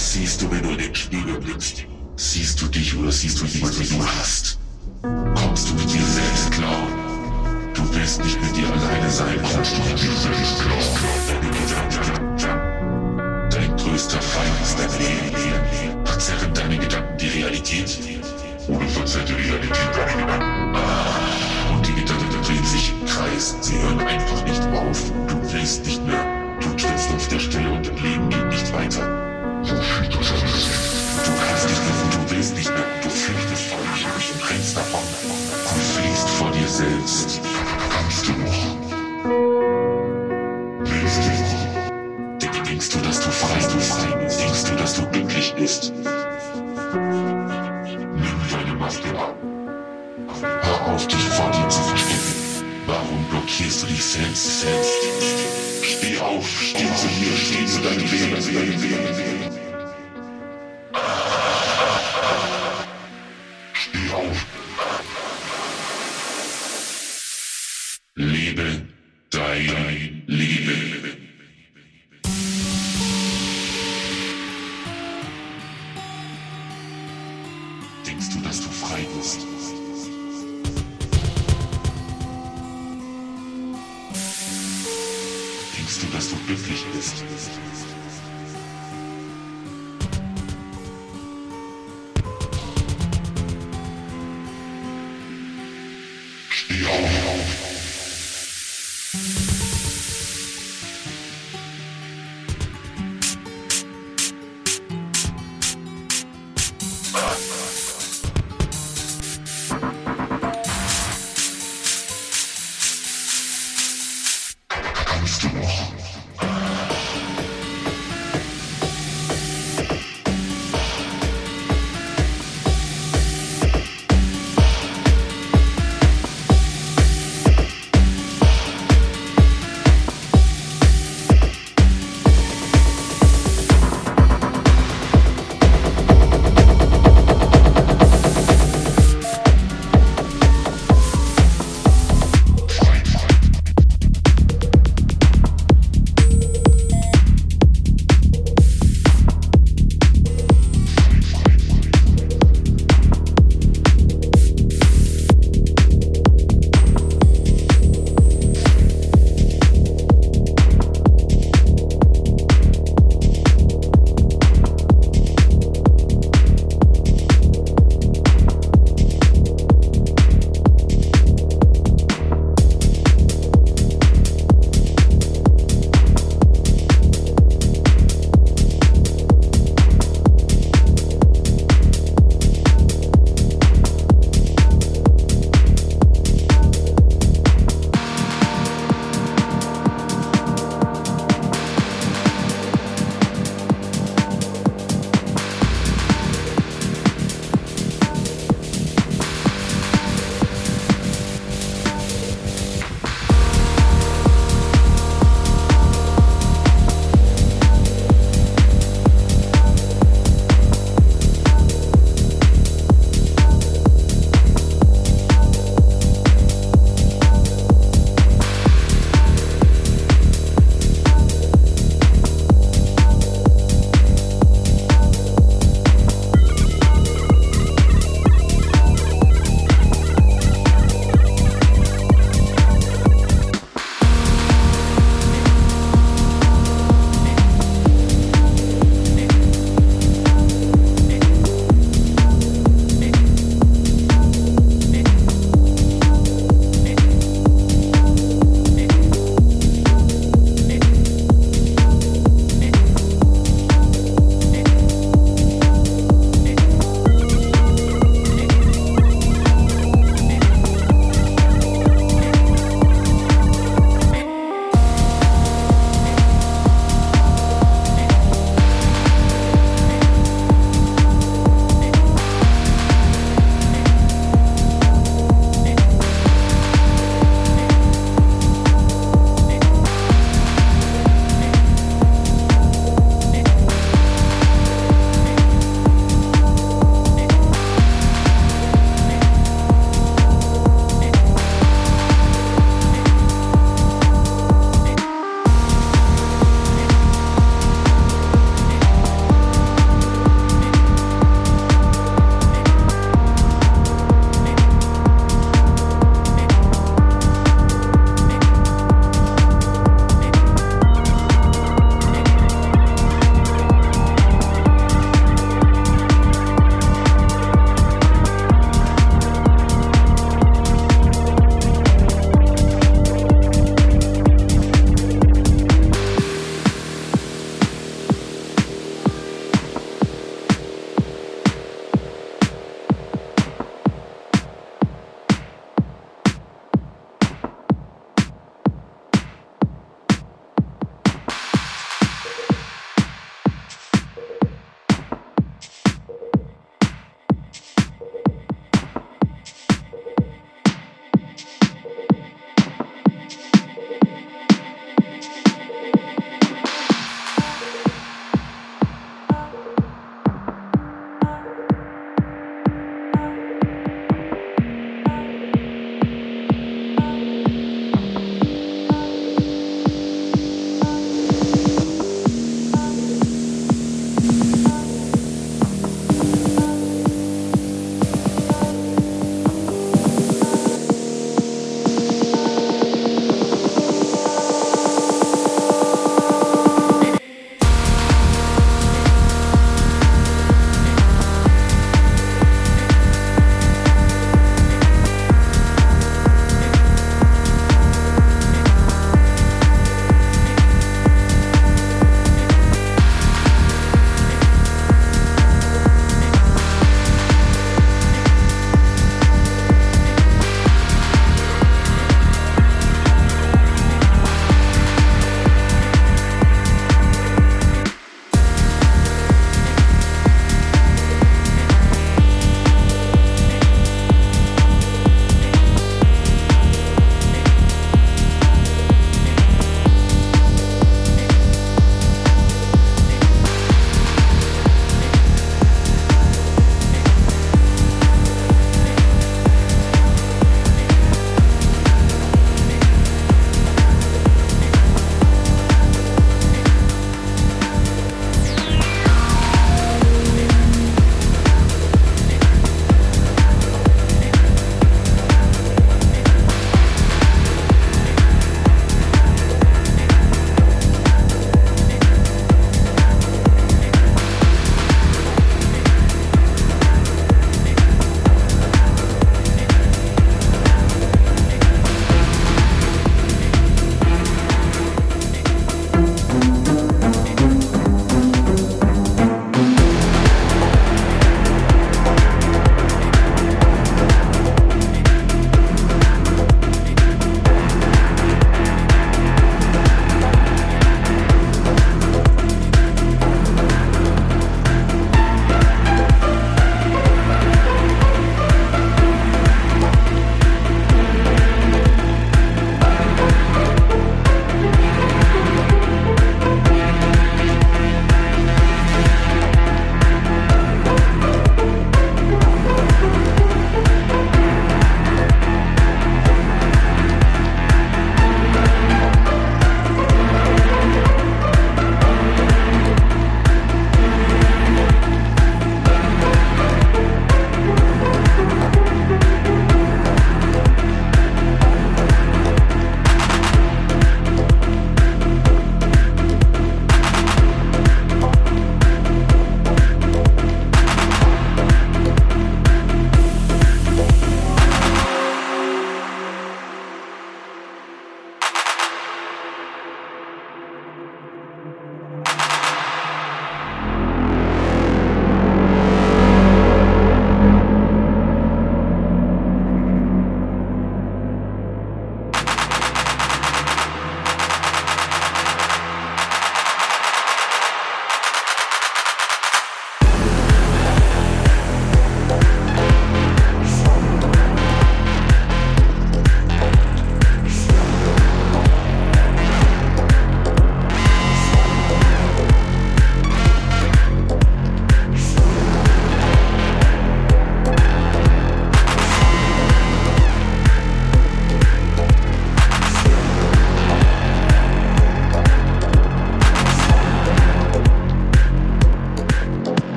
Was siehst du, wenn du in den Spiegel blickst? Siehst du dich oder siehst du jemanden, den du hast? Kommst du mit dir selbst klar? Du willst nicht mit dir alleine sein. Kommst du mit dir selbst klar? Dein größter Feind ist dein Leben. Verzerren deine Gedanken die Realität? Oder verzerrt die Realität deine Gedanken? Ah, und die Gedanken drehen sich im Kreis. Sie hören einfach nicht auf. Du willst nicht mehr. Du trittst auf der Stelle und dein Leben geht nicht weiter. Willst nicht mehr. Du flüchtest vor dir und rennst davon. Du fliehst vor dir selbst. Kannst du noch? Willst du noch? Denkst du, dass du frei bist? Denkst du, dass du glücklich bist? Nimm deine Maske ab. Hör auf, dich vor dir zu verstecken. Warum blockierst du dich selbst, selbst? Steh auf, steh zu mir, steh zu deinem Leben,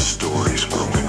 stories for.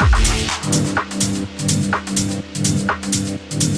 Thank you.